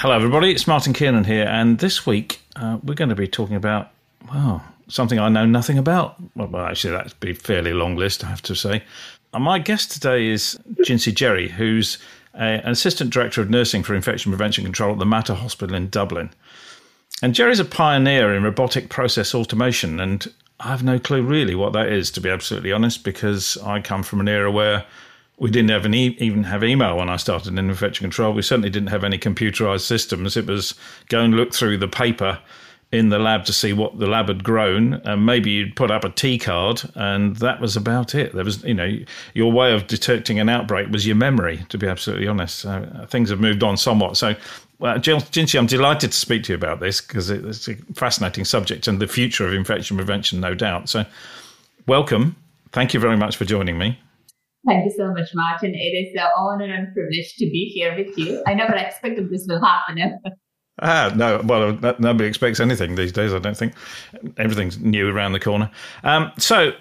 Hello, everybody. It's Martin Kiernan here, and this week uh, we're going to be talking about, well, something I know nothing about. Well, actually, that'd be a fairly long list, I have to say. And my guest today is Jincy Jerry, who's a, an assistant director of nursing for infection prevention control at the Mater Hospital in Dublin. And Jerry's a pioneer in robotic process automation, and I have no clue really what that is, to be absolutely honest, because I come from an era where we didn't have even have email when I started in infection control. We certainly didn't have any computerized systems. It was go and look through the paper in the lab to see what the lab had grown, and maybe you'd put up a T card, and that was about it. There was, you know, your way of detecting an outbreak was your memory. To be absolutely honest, uh, things have moved on somewhat. So, well, I'm delighted to speak to you about this because it's a fascinating subject and the future of infection prevention, no doubt. So, welcome. Thank you very much for joining me. Thank you so much, Martin. It is an honor and privilege to be here with you. I never expected this will happen. Ah, no. Well, nobody expects anything these days, I don't think. Everything's new around the corner. Um, so,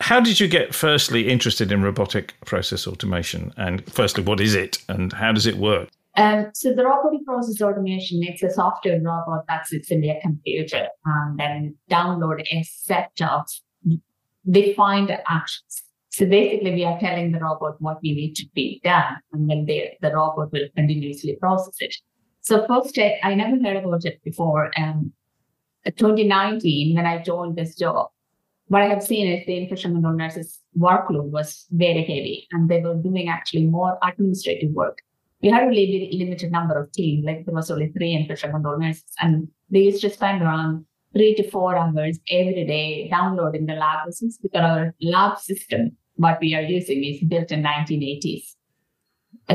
how did you get firstly interested in robotic process automation? And firstly, what is it and how does it work? Um, so the robotic process automation, it's a software robot that sits in your computer and then download a set of defined actions so basically, we are telling the robot what we need to be done, and then they, the robot will continuously process it. So first, I, I never heard about it before. Um, 2019, when I joined this job, what I have seen is the infection nurses' workload was very heavy, and they were doing actually more administrative work. We had a limited number of teams, like there was only three infection control nurses, and they used to spend around three to four hours every day downloading the lab results because our lab system what we are using is built in 1980s.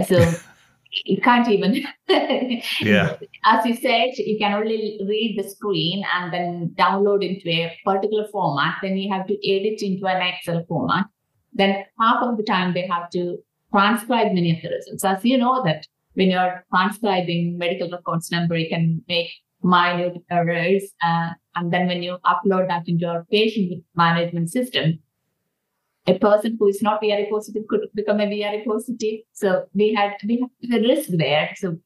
So you can't even, yeah. As you said, you can only read the screen and then download into a particular format. Then you have to edit into an Excel format. Then half of the time they have to transcribe many of the results. As you know that when you're transcribing medical records number, you can make minute errors. Uh, and then when you upload that into your patient management system, a person who is not VRE positive could become a VRE positive. So we had we have the risk there. So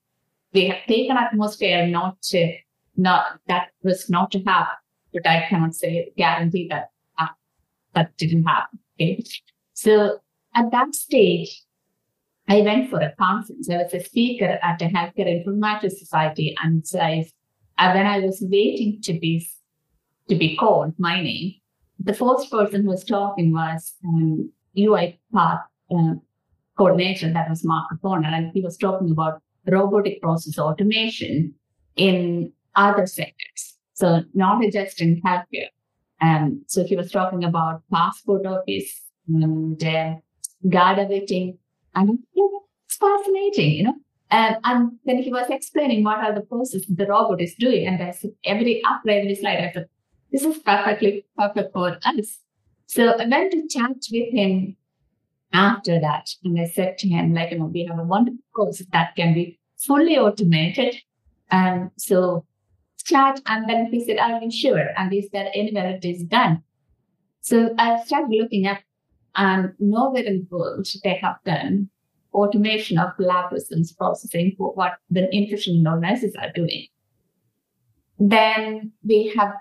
we have taken atmosphere not to not that risk not to happen, but I cannot say guarantee that uh, that didn't happen. Okay. So at that stage, I went for a conference. I was a speaker at a healthcare informatics society, and I, when I was waiting to be to be called my name, the first person who was talking was um, UiPath uh, coordinator, that was Mark O'Connor, and he was talking about robotic process automation in other sectors. So not just in healthcare. Um, so he was talking about passport office and uh, Garda vetting, and it's fascinating, you know. Um, and then he was explaining what are the processes the robot is doing, and I said every after every slide, I said, this is perfectly perfect for us. So I went to chat with him after that. And I said to him, like, you know, we have a wonderful course that can be fully automated. And so chat. And then he said, Are you sure? And is there anywhere it is done? So I started looking up and nowhere in the world they have done automation of lab results processing for what the infection nurses are doing. Then we have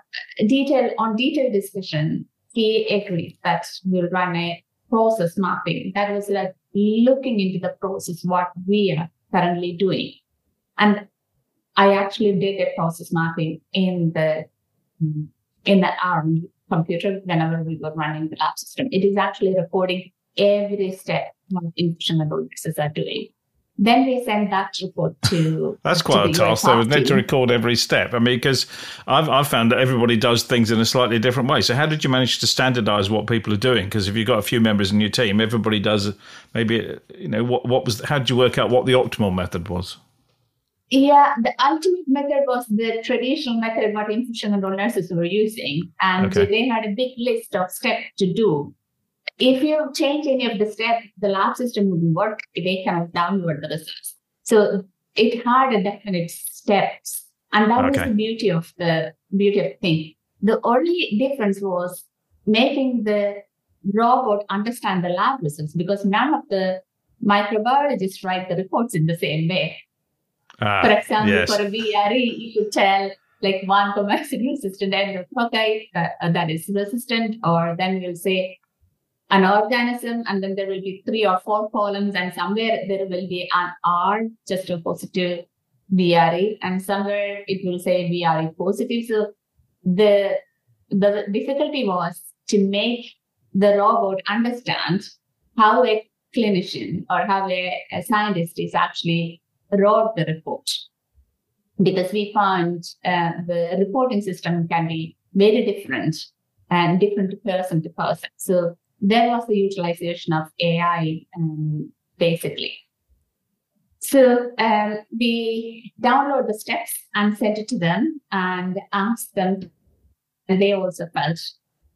detail on detailed discussion. He agreed that we'll run a process mapping. That was like looking into the process, what we are currently doing. And I actually did a process mapping in the in the ARM computer whenever we were running the lab system. It is actually recording every step what infection analysis are doing. Then we send that report to. That's quite to a task, though, isn't it, to record every step? I mean, because I've, I've found that everybody does things in a slightly different way. So, how did you manage to standardize what people are doing? Because if you've got a few members in your team, everybody does maybe, you know, what, what was, how did you work out what the optimal method was? Yeah, the ultimate method was the traditional method what control nurses were using. And okay. they had a big list of steps to do if you change any of the steps, the lab system wouldn't work. They cannot download the results. So it had a definite steps. And that okay. was the beauty of the beauty of the thing. The only difference was making the robot understand the lab results because none of the microbiologists write the reports in the same way. Ah, for example, yes. for a VRE, you could tell like vancomycin resistant enterococcus uh, that is resistant, or then you'll say an organism, and then there will be three or four columns, and somewhere there will be an R just a positive VRE, and somewhere it will say VRE positive. So the the difficulty was to make the robot understand how a clinician or how a, a scientist is actually wrote the report because we found uh, the reporting system can be very different and different person to person. So there was the utilization of AI um, basically. So um, we download the steps and sent it to them and asked them, they also felt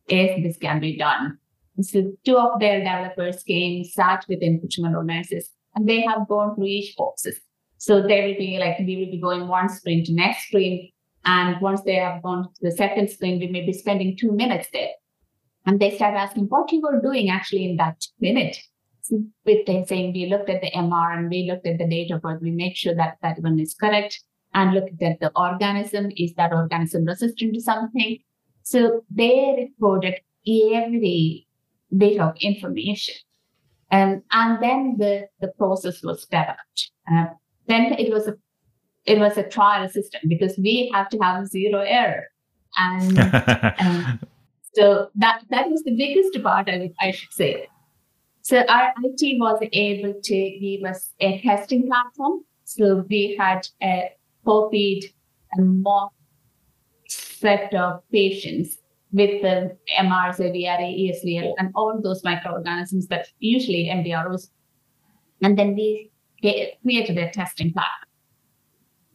if this can be done. So two of their developers came, sat within infection organizers, and they have gone through each boxes. So they will be like, we will be going one sprint to next sprint. And once they have gone to the second sprint, we may be spending two minutes there. And they start asking what you were doing actually in that minute. So with they saying we looked at the MR and we looked at the data but we make sure that that one is correct and looked at the organism. Is that organism resistant to something? So they recorded every bit of information. And, and then the, the process was developed. Uh, then it was a it was a trial system because we have to have zero error. And, and so that that was the biggest part of it, I should say. So our IT was able to give us a testing platform. So we had a copied a mock set of patients with the MRs, VRE, ESBL, and all those microorganisms that usually MDROs. And then we created a testing platform.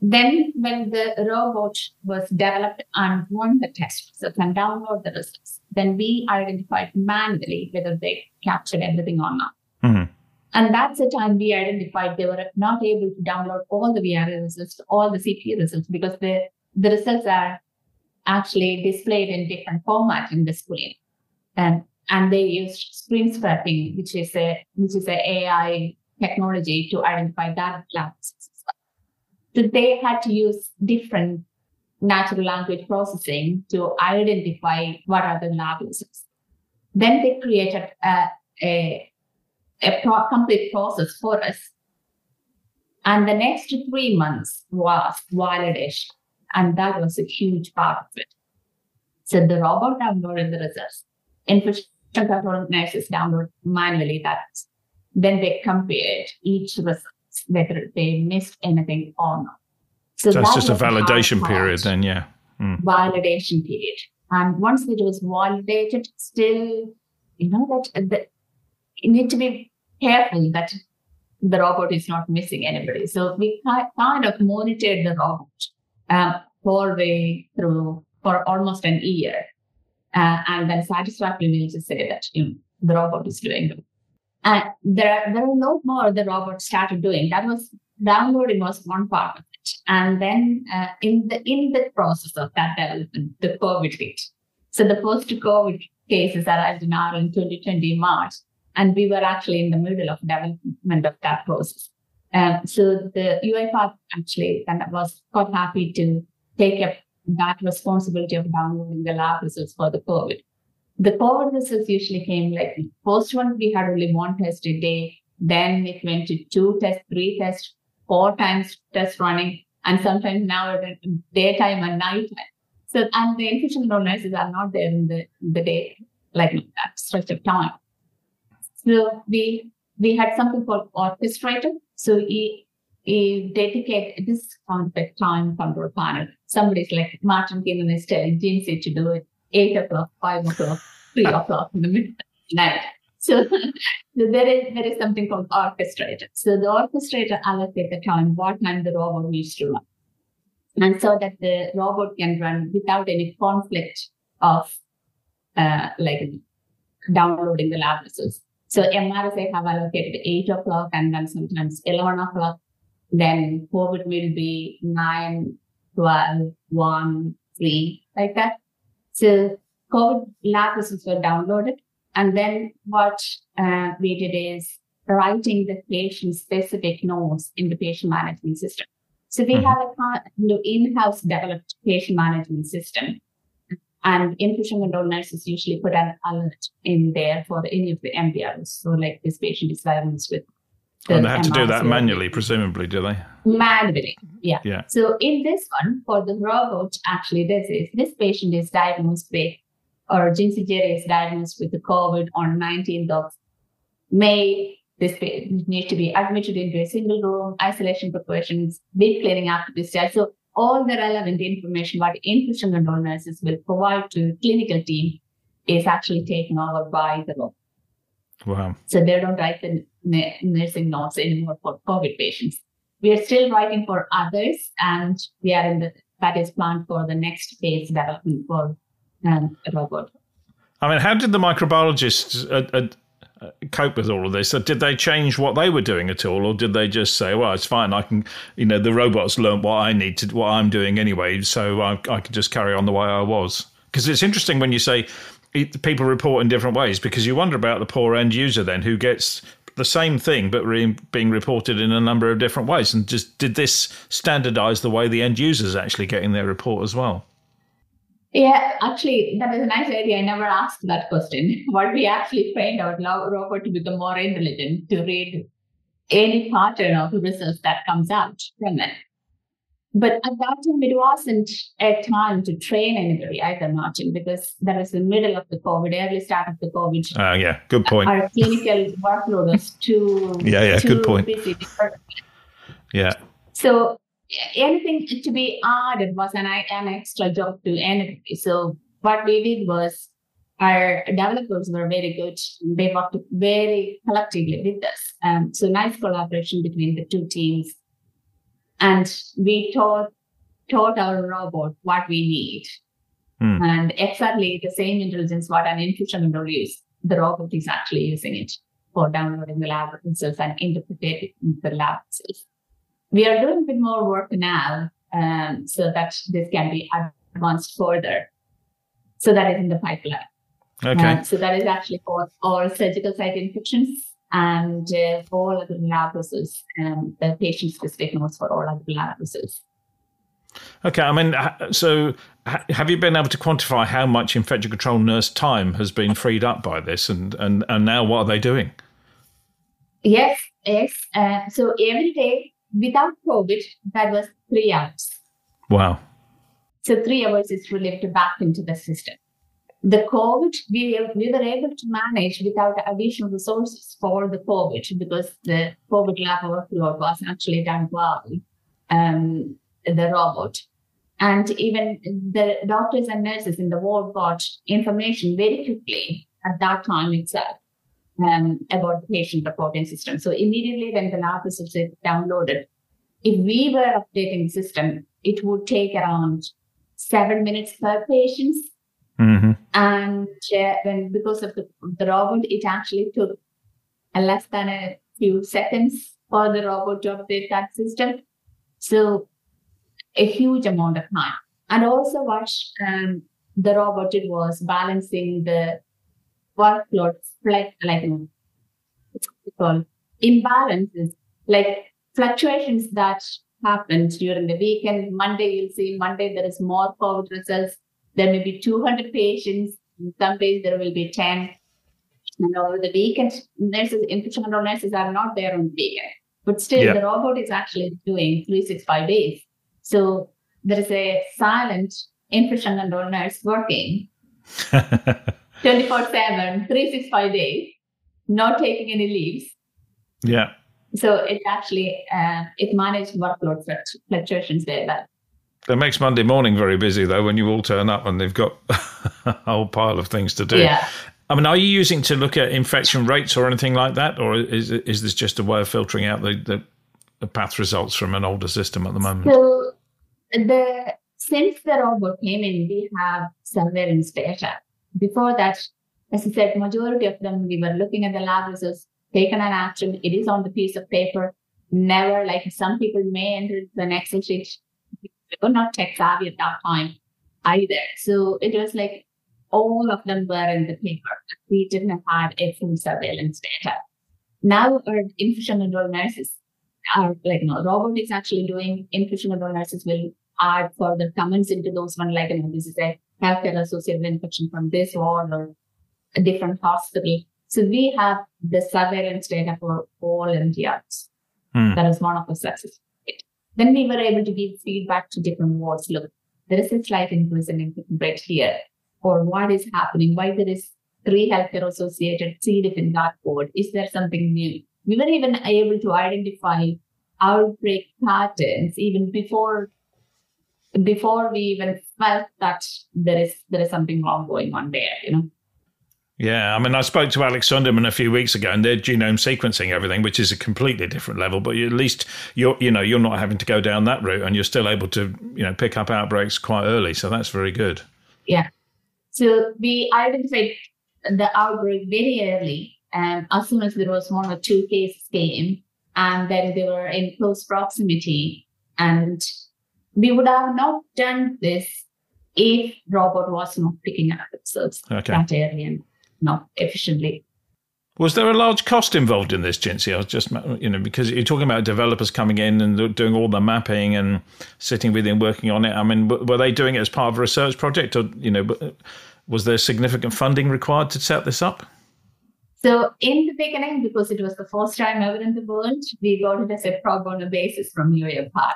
Then, when the robot was developed and won the test results can download the results, then we identified manually whether they captured everything or not. Mm-hmm. And that's the time we identified they were not able to download all the VRE results, all the CP results, because the, the results are actually displayed in different format in the screen. And, and they used screen scraping, which is a which is a AI technology to identify that labs. So they had to use different natural language processing to identify what are the labs. Then they created a, a, a pro- complete process for us. And the next three months was validation. And that was a huge part of it. So the robot downloaded the results. Control nurses download manually that. Then they compared each result, whether they missed anything or not. So, so that's just a validation period then, yeah. Mm. Validation period. And once it was validated, still, you know, that the, you need to be careful that the robot is not missing anybody. So we kind of monitored the robot um, whole way through for almost an year. Uh, and then satisfactorily, just say that you know, the robot is doing. And there are, there are a lot more the robot started doing. That was downloading was one part of it. And then uh, in the in the process of that development, the COVID hit. So the first COVID cases arrived in in 2020 March, and we were actually in the middle of development of that process. Um, so the UiPath actually kind of was quite happy to take up that responsibility of downloading the lab results for the COVID. The COVID results usually came like first one we had only one test a day, then it went to two tests, three tests, four times test running, and sometimes now it's daytime and nighttime. So and the control nurses are not there in the the day like that stretch of time. So we we had something called orchestrator. So he, he dedicate this concept time control panel. Somebody's like Martin Kiernan is telling Jincy to do it eight o'clock, five o'clock, three o'clock in the middle of the night. So, so there is there is something called orchestrator. So the orchestrator allocates the time, what time the robot needs to run. And so that the robot can run without any conflict of uh, like downloading the lab results. So MRSA have allocated 8 o'clock and then sometimes 11 o'clock. Then COVID will be 9, 12, 1, 3, like that. So COVID lab results were downloaded. And then what uh, we did is writing the patient specific notes in the patient management system. So we have a in-house developed patient management system. And infection control nurses usually put an alert in there for any of the MDRs. So like this patient is diagnosed with and they have to do that manually, presumably, do they? Manually, yeah. Yeah. So in this one, for the robot, actually, this is this patient is diagnosed with, or Jincy Jerry is diagnosed with the COVID on 19th of May. This patient needs to be admitted into a single room, isolation precautions, deep cleaning after discharge. So all the relevant information what infection control nurses will provide to clinical team is actually taken over by the robot. Wow. So they don't write the nursing notes anymore for COVID patients. We are still writing for others, and we are in the that is planned for the next phase development for um, robot. I mean, how did the microbiologists uh, uh, cope with all of this? So did they change what they were doing at all, or did they just say, "Well, it's fine. I can, you know, the robots learn what I need to, what I'm doing anyway, so I, I can just carry on the way I was." Because it's interesting when you say people report in different ways because you wonder about the poor end user then who gets the same thing but re- being reported in a number of different ways. And just did this standardize the way the end users actually getting their report as well? Yeah actually that is a nice idea. I never asked that question. What we actually trained our robot to become more intelligent to read any pattern of results that comes out from it but at that time, it wasn't a time to train anybody either, Martin, because that was the middle of the COVID, early start of the COVID. Uh, yeah, good point. Our clinical workload was too yeah, yeah, too good point. busy. Yeah. So anything to be added was an, an extra job to anybody. So what we did was our developers were very good. They worked very collectively with us. Um, so nice collaboration between the two teams and we taught taught our robot what we need. Hmm. And exactly the same intelligence what an infection control is, the robot is actually using it for downloading the lab results and interpreting the lab results. We are doing a bit more work now um, so that this can be advanced further. So that is in the pipeline. Okay. Uh, so that is actually for all surgical site infections and uh, all other lab results, um, the patient specific notes for all other lab results. Okay, I mean, so have you been able to quantify how much infection control nurse time has been freed up by this, and and and now what are they doing? Yes, yes. Uh, so every day without COVID, that was three hours. Wow. So three hours is relieved back into the system the COVID, we, we were able to manage without additional resources for the COVID because the COVID lab workload was actually done well, um, the robot. And even the doctors and nurses in the ward got information very quickly at that time itself um, about the patient reporting system. So immediately when the lab results are downloaded, if we were updating the system, it would take around seven minutes per patient. And when because of the, the robot, it actually took less than a few seconds for the robot to update that system. So a huge amount of time. And also what um, the robot did was balancing the workload, like, like imbalances, like fluctuations that happened during the weekend. Monday, you'll see Monday there is more COVID results there may be 200 patients. In some days, there will be 10. And over the weekend, nurses, control nurses are not there on the weekend. But still, yeah. the robot is actually doing 365 days. So there is a silent control nurse working 24 7, 365 days, not taking any leaves. Yeah. So it actually, uh, it managed workload fluctuations very well. It makes Monday morning very busy though when you all turn up and they've got a whole pile of things to do. Yeah. I mean, are you using to look at infection rates or anything like that, or is is this just a way of filtering out the, the, the path results from an older system at the moment? So, the since the robot came in, we have surveillance data. Before that, as I said, majority of them we were looking at the lab results, taken an action. It is on the piece of paper. Never like some people may enter the next sheet we were not tech savvy at that time either. So it was like all of them were in the paper. We didn't have a full surveillance data. Now our infection control nurses are like you know, robot is actually doing infection control nurses will add further comments into those one like you know, this is a healthcare associated infection from this ward or a different hospital. So we have the surveillance data for all MDRs. Hmm. That is one of the success. Then we were able to give feedback to different wards. Look, there is a slight increase in infection rate here, or what is happening? Why there is three healthcare associated diff in that ward? Is there something new? We were even able to identify outbreak patterns even before before we even felt that there is there is something wrong going on there. You know. Yeah, I mean, I spoke to Alex Sundermann a few weeks ago, and they're genome sequencing everything, which is a completely different level. But at least you're, you know, you're not having to go down that route, and you're still able to, you know, pick up outbreaks quite early. So that's very good. Yeah. So we identified the outbreak very early, and as soon as there was one or two cases came, and then they were in close proximity, and we would have not done this if robot was not picking up itself Okay. that early not efficiently. Was there a large cost involved in this, Jincy? I was just, you know, because you're talking about developers coming in and doing all the mapping and sitting with him working on it. I mean, were they doing it as part of a research project, or you know, was there significant funding required to set this up? So in the beginning, because it was the first time ever in the world, we got it as a pro bono basis from UiPath.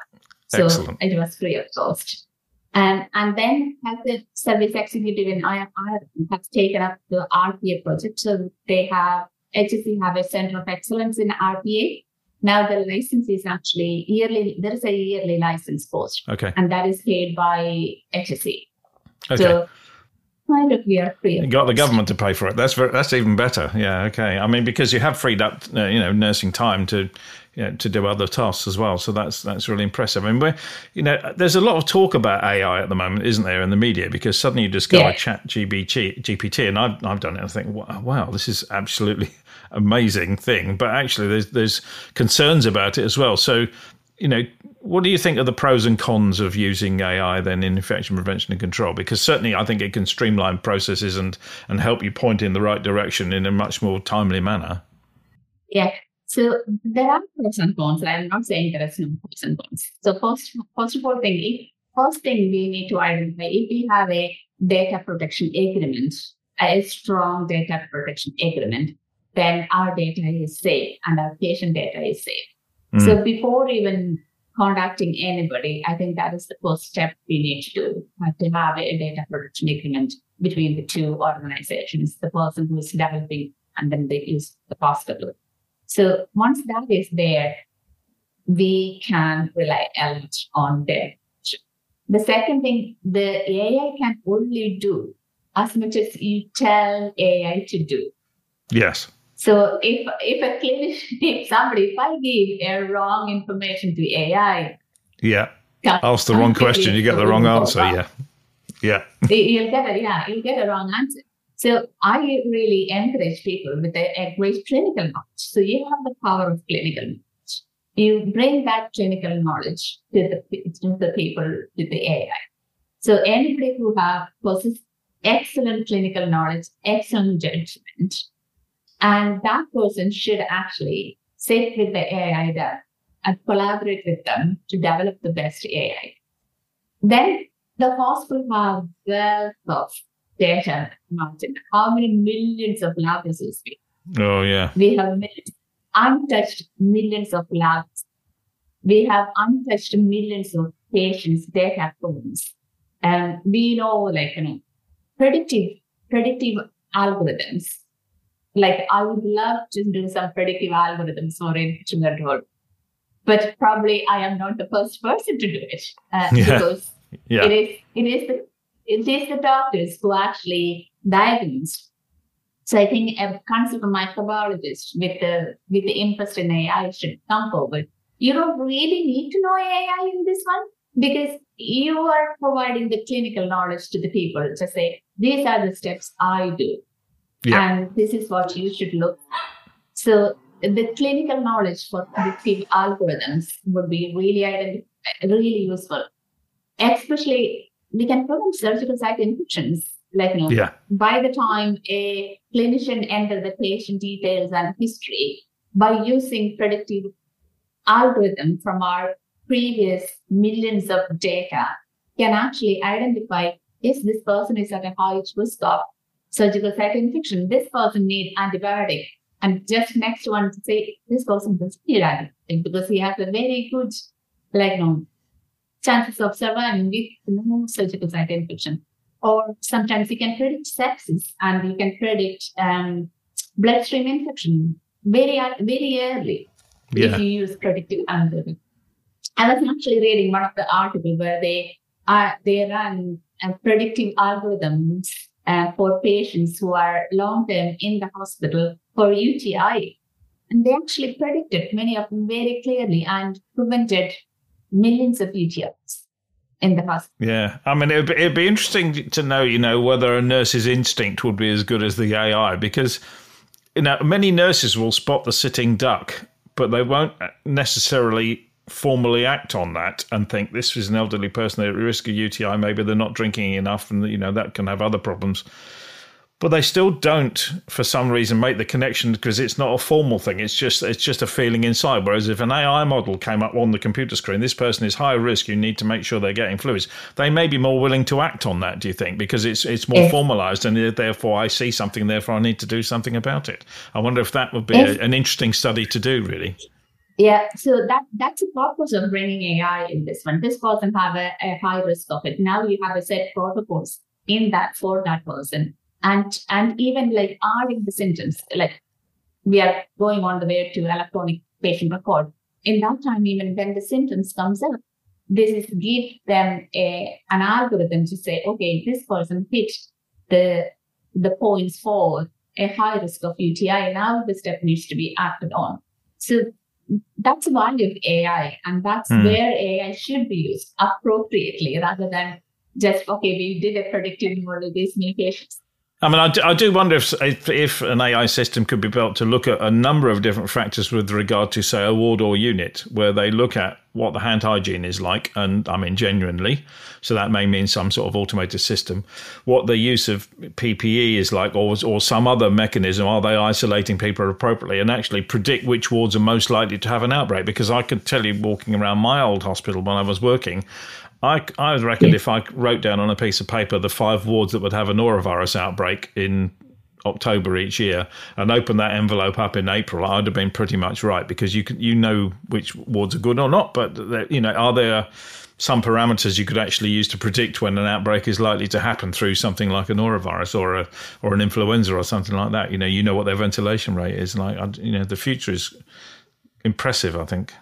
So Excellent. it was free of cost. And and then as the service executive in IFR has taken up the RPA project. So they have HSE have a center of excellence in RPA. Now the license is actually yearly, there is a yearly license post, Okay, and that is paid by HSE. okay. So kind of we are free. You got the government to pay for it. That's very, that's even better. Yeah, okay. I mean, because you have freed up, uh, you know, nursing time to, you know, to do other tasks as well. So that's that's really impressive. I mean, we're, you know, there's a lot of talk about AI at the moment, isn't there, in the media? Because suddenly you discover Yeah. Chat GPT, GPT, and I've I've done it. and I think, wow, wow, this is absolutely amazing thing. But actually, there's there's concerns about it as well. So, you know, what do you think are the pros and cons of using AI then in infection prevention and control? Because certainly, I think it can streamline processes and and help you point in the right direction in a much more timely manner. Yeah. So there are pros and cons. And I'm not saying there is no pros and cons. So first, first of all, thing, first thing we need to identify if we have a data protection agreement, a strong data protection agreement, then our data is safe and our patient data is safe. Mm. So before even contacting anybody, I think that is the first step we need to do. Have to have a data protection agreement between the two organizations, the person who is developing and then they use the hospital. So once that is there, we can rely a lot on them. The second thing, the AI can only do as much as you tell AI to do. Yes. So if if a clinician, if somebody, if I give a wrong information to AI, Yeah. Ask the wrong question, you get the wrong answer. Yeah. Yeah. you'll get a yeah, you'll get a wrong answer. So I really encourage people with a, a great clinical knowledge. So you have the power of clinical knowledge. You bring that clinical knowledge to the to the people to the AI. So anybody who have possess excellent clinical knowledge, excellent judgment, and that person should actually sit with the AI there and collaborate with them to develop the best AI. Then the hospital have wealth of data, Martin. How many millions of lab results we Oh, yeah. we have millions, untouched millions of labs. We have untouched millions of patients' data points. And we know, like, you know, predictive, predictive algorithms. Like, I would love to do some predictive algorithms for infection control. But probably I am not the first person to do it uh, Yeah. because Yeah. it is it is the it is the doctors who actually diagnose. So I think a concept of microbiologist with the with the interest in AI should come forward. You don't really need to know AI in this one because you are providing the clinical knowledge to the people to say these are the steps I do, Yeah. and this is what you should look. So the clinical knowledge for predictive algorithms would be really really useful especially we can prevent surgical site infections. Like, you know, Yeah. by the time a clinician enters the patient details and history, by using predictive algorithm from our previous millions of data can actually identify if this person is at a high risk of surgical site infection, this person needs antibiotic. And just next one to say this person doesn't need antibiotic because he has a very good like no chances of surviving with no surgical site infection. Or sometimes you can predict sepsis and you can predict um, bloodstream infection very very early yeah. if you use predictive analytics. I was actually reading one of the articles where they are they run uh, predictive algorithms uh, for patients who are long term in the hospital for UTI, and they actually predicted many of them very clearly and prevented millions of UTIs in the hospital. Yeah, I mean, it'd be, it'd be interesting to know, you know, whether a nurse's instinct would be as good as the AI because you know, many nurses will spot the sitting duck, but they won't necessarily formally act on that and think this is an elderly person at risk of UTI. Maybe they're not drinking enough, and you know that can have other problems. But they still don't for some reason make the connection because it's not a formal thing. It's just it's just a feeling inside. Whereas if an ai model came up on the computer screen this person is high risk you need to make sure they're getting fluids. They may be more willing to act on that do you think? Because it's it's more if, formalized and uh, therefore i see something therefore i need to do something about it. I wonder if that would be if, a, an interesting study to do really yeah, so that that's the purpose of bringing AI in this one. This person have a, a high risk of it. Now you have a set protocols in that for that person and and even like adding the symptoms like we are going on the way to electronic patient record in that time even when the symptoms comes up this is give them a an algorithm to say okay this person hit the the points for a high risk of UTI now the step needs to be acted on so that's the value of AI and that's mm. where AI should be used appropriately rather than just okay we did a predictive model these mutations I mean, I do, I do wonder if, if, if an AI system could be built to look at a number of different factors with regard to, say, a ward or unit, where they look at what the hand hygiene is like, and I mean genuinely. So that may mean some sort of automated system. What the use of PPE is like, or or some other mechanism. Are they isolating people appropriately, and actually predict which wards are most likely to have an outbreak? Because I could tell you, walking around my old hospital when I was working, I, I reckon yeah. if I wrote down on a piece of paper the five wards that would have a norovirus outbreak in October each year and opened that envelope up in April, I'd have been pretty much right because you can, you know which wards are good or not. But you know, are there some parameters you could actually use to predict when an outbreak is likely to happen through something like a norovirus or a or an influenza or something like that? You know, you know what their ventilation rate is like. You know, the future is impressive. I think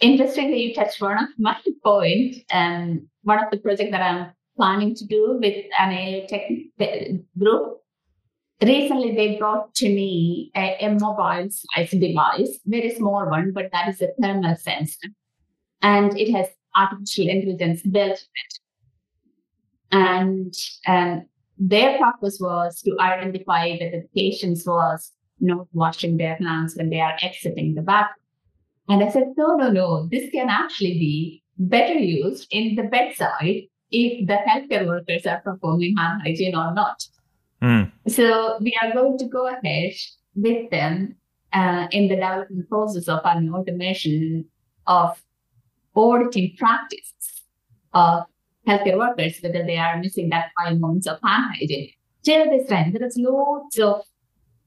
interestingly, you touched one of my point. Um, one of the projects that I'm planning to do with an AI tech group. Recently, they brought to me a, a mobile size device, very small one, but that is a thermal sensor, and it has artificial intelligence built in it. And um, their purpose was to identify whether the patients was not washing their hands when they are exiting the bathroom and I said, no, no, no, this can actually be better used in the bedside if the healthcare workers are performing hand hygiene or not. Mm. So we are going to go ahead with them uh, in the development process of an automation of auditing practices of healthcare workers, whether they are missing that five moments of hand hygiene. Till this time, there is loads of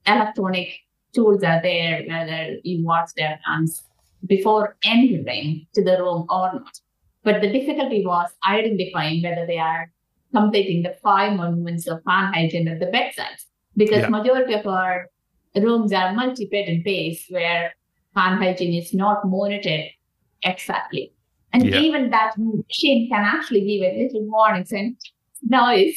electronic tools are there, whether you wash their hands before entering to the room or not. But the difficulty was identifying whether they are completing the five moments of hand hygiene at the bedside. Because yeah. majority of our rooms are multi-bed based where hand hygiene is not monitored exactly. And yeah. even that machine can actually give a little warning and noise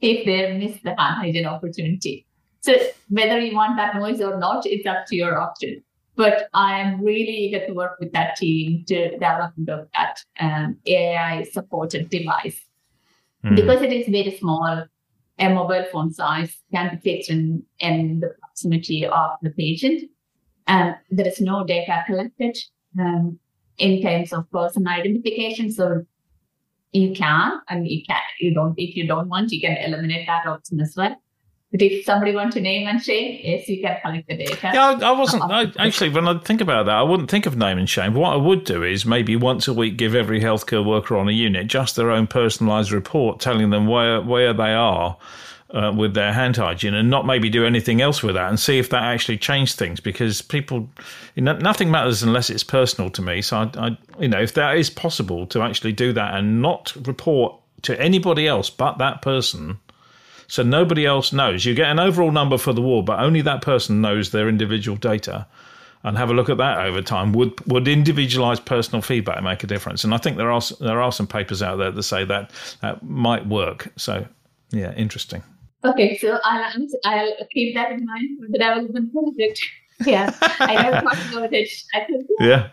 if they miss the hand hygiene opportunity. So whether you want that noise or not, it's up to your option. But I am really eager to work with that team to develop that um, AI supported device mm. because it is very small. A mobile phone size can be fixed in, in the proximity of the patient. And there is no data collected um, in terms of person identification. So you can, and you can, you don't, if you don't want, you can eliminate that option as well If somebody wants to name and shame, yes, you can collect the data. Yeah, I, I wasn't. I, actually, when I think about that, I wouldn't think of name and shame. What I would do is maybe once a week give every healthcare worker on a unit just their own personalised report telling them where where they are. Uh, with their hand hygiene and not maybe do anything else with that and see if that actually changed things because people you know, nothing matters unless it's personal to me so I, I you know if that is possible to actually do that and not report to anybody else but that person so nobody else knows. You get an overall number for the war, but only that person knows their individual data. And have a look at that over time. Would would individualized personal feedback make a difference? And I think there are there are some papers out there that say that that might work. So yeah, interesting. Okay, so I'll I'll keep that in mind for the development project. Yeah, I never thought about it. I think yeah,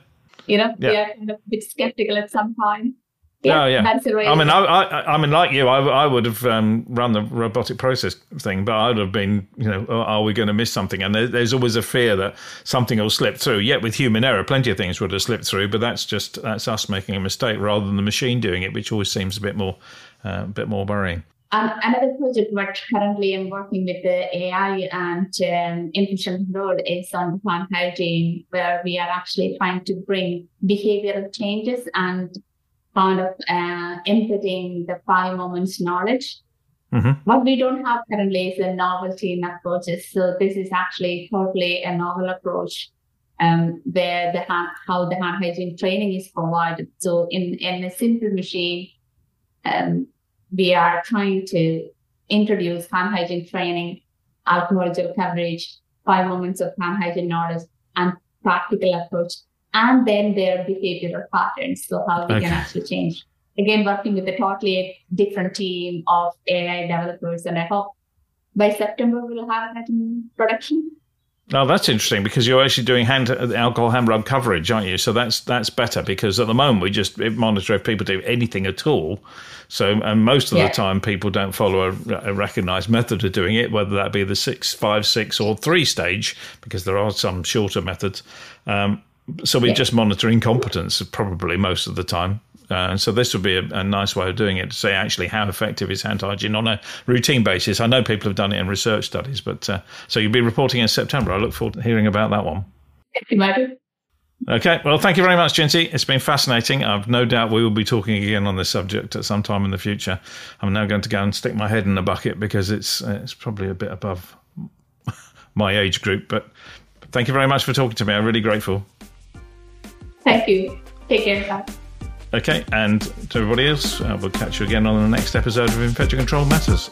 you know, yeah. we are kind of a bit skeptical at some point. Yeah, oh, yeah. That's the way I mean, I, I, I mean, like you, I, I would have um, run the robotic process thing, but I would have been, you know, are we going to miss something? And there, there's always a fear that something will slip through. Yet with human error, plenty of things would have slipped through, but that's just that's us making a mistake rather than the machine doing it, which always seems a bit more, uh, a bit more worrying. Um, another project where currently I'm working with the AI and um, infection control is on hand hygiene, where we are actually trying to bring behavioral changes and kind of uh, inputting the five moments knowledge. Mm-hmm. What we don't have currently is a novelty in approaches. So this is actually totally a novel approach um, where the hand, how the hand hygiene training is provided. So in, in a simple machine, um, we are trying to introduce hand hygiene training, alcohol gel coverage, five moments of hand hygiene knowledge, and practical approach and then their behavioral patterns. So how they okay. can actually change. Again, working with a totally different team of AI developers, and I hope by September we'll have that in production. Oh, that's interesting because you're actually doing hand alcohol hand rub coverage, aren't you? So that's that's better because at the moment we just monitor if people do anything at all. So and most of yeah. the time people don't follow a, a recognised method of doing it, whether that be the six, five, six, or three stage, because there are some shorter methods. Um, so we yeah. just monitor incompetence probably most of the time. Uh, so this would be a, a, nice way of doing it to say actually how effective is hand hygiene on a routine basis. I know people have done it in research studies, but uh, so you'll be reporting in September. I look forward to hearing about that one. Imagine. Okay, well, thank you very much, Jincy. It's been fascinating. I've no doubt we will be talking again on this subject at some time in the future. I'm now going to go and stick my head in the bucket because it's uh, it's probably a bit above my age group. But thank you very much for talking to me. I'm really grateful. Thank you. Take care. Bye. Okay, and to everybody else, uh, we'll catch you again on the next episode of Infection Control Matters.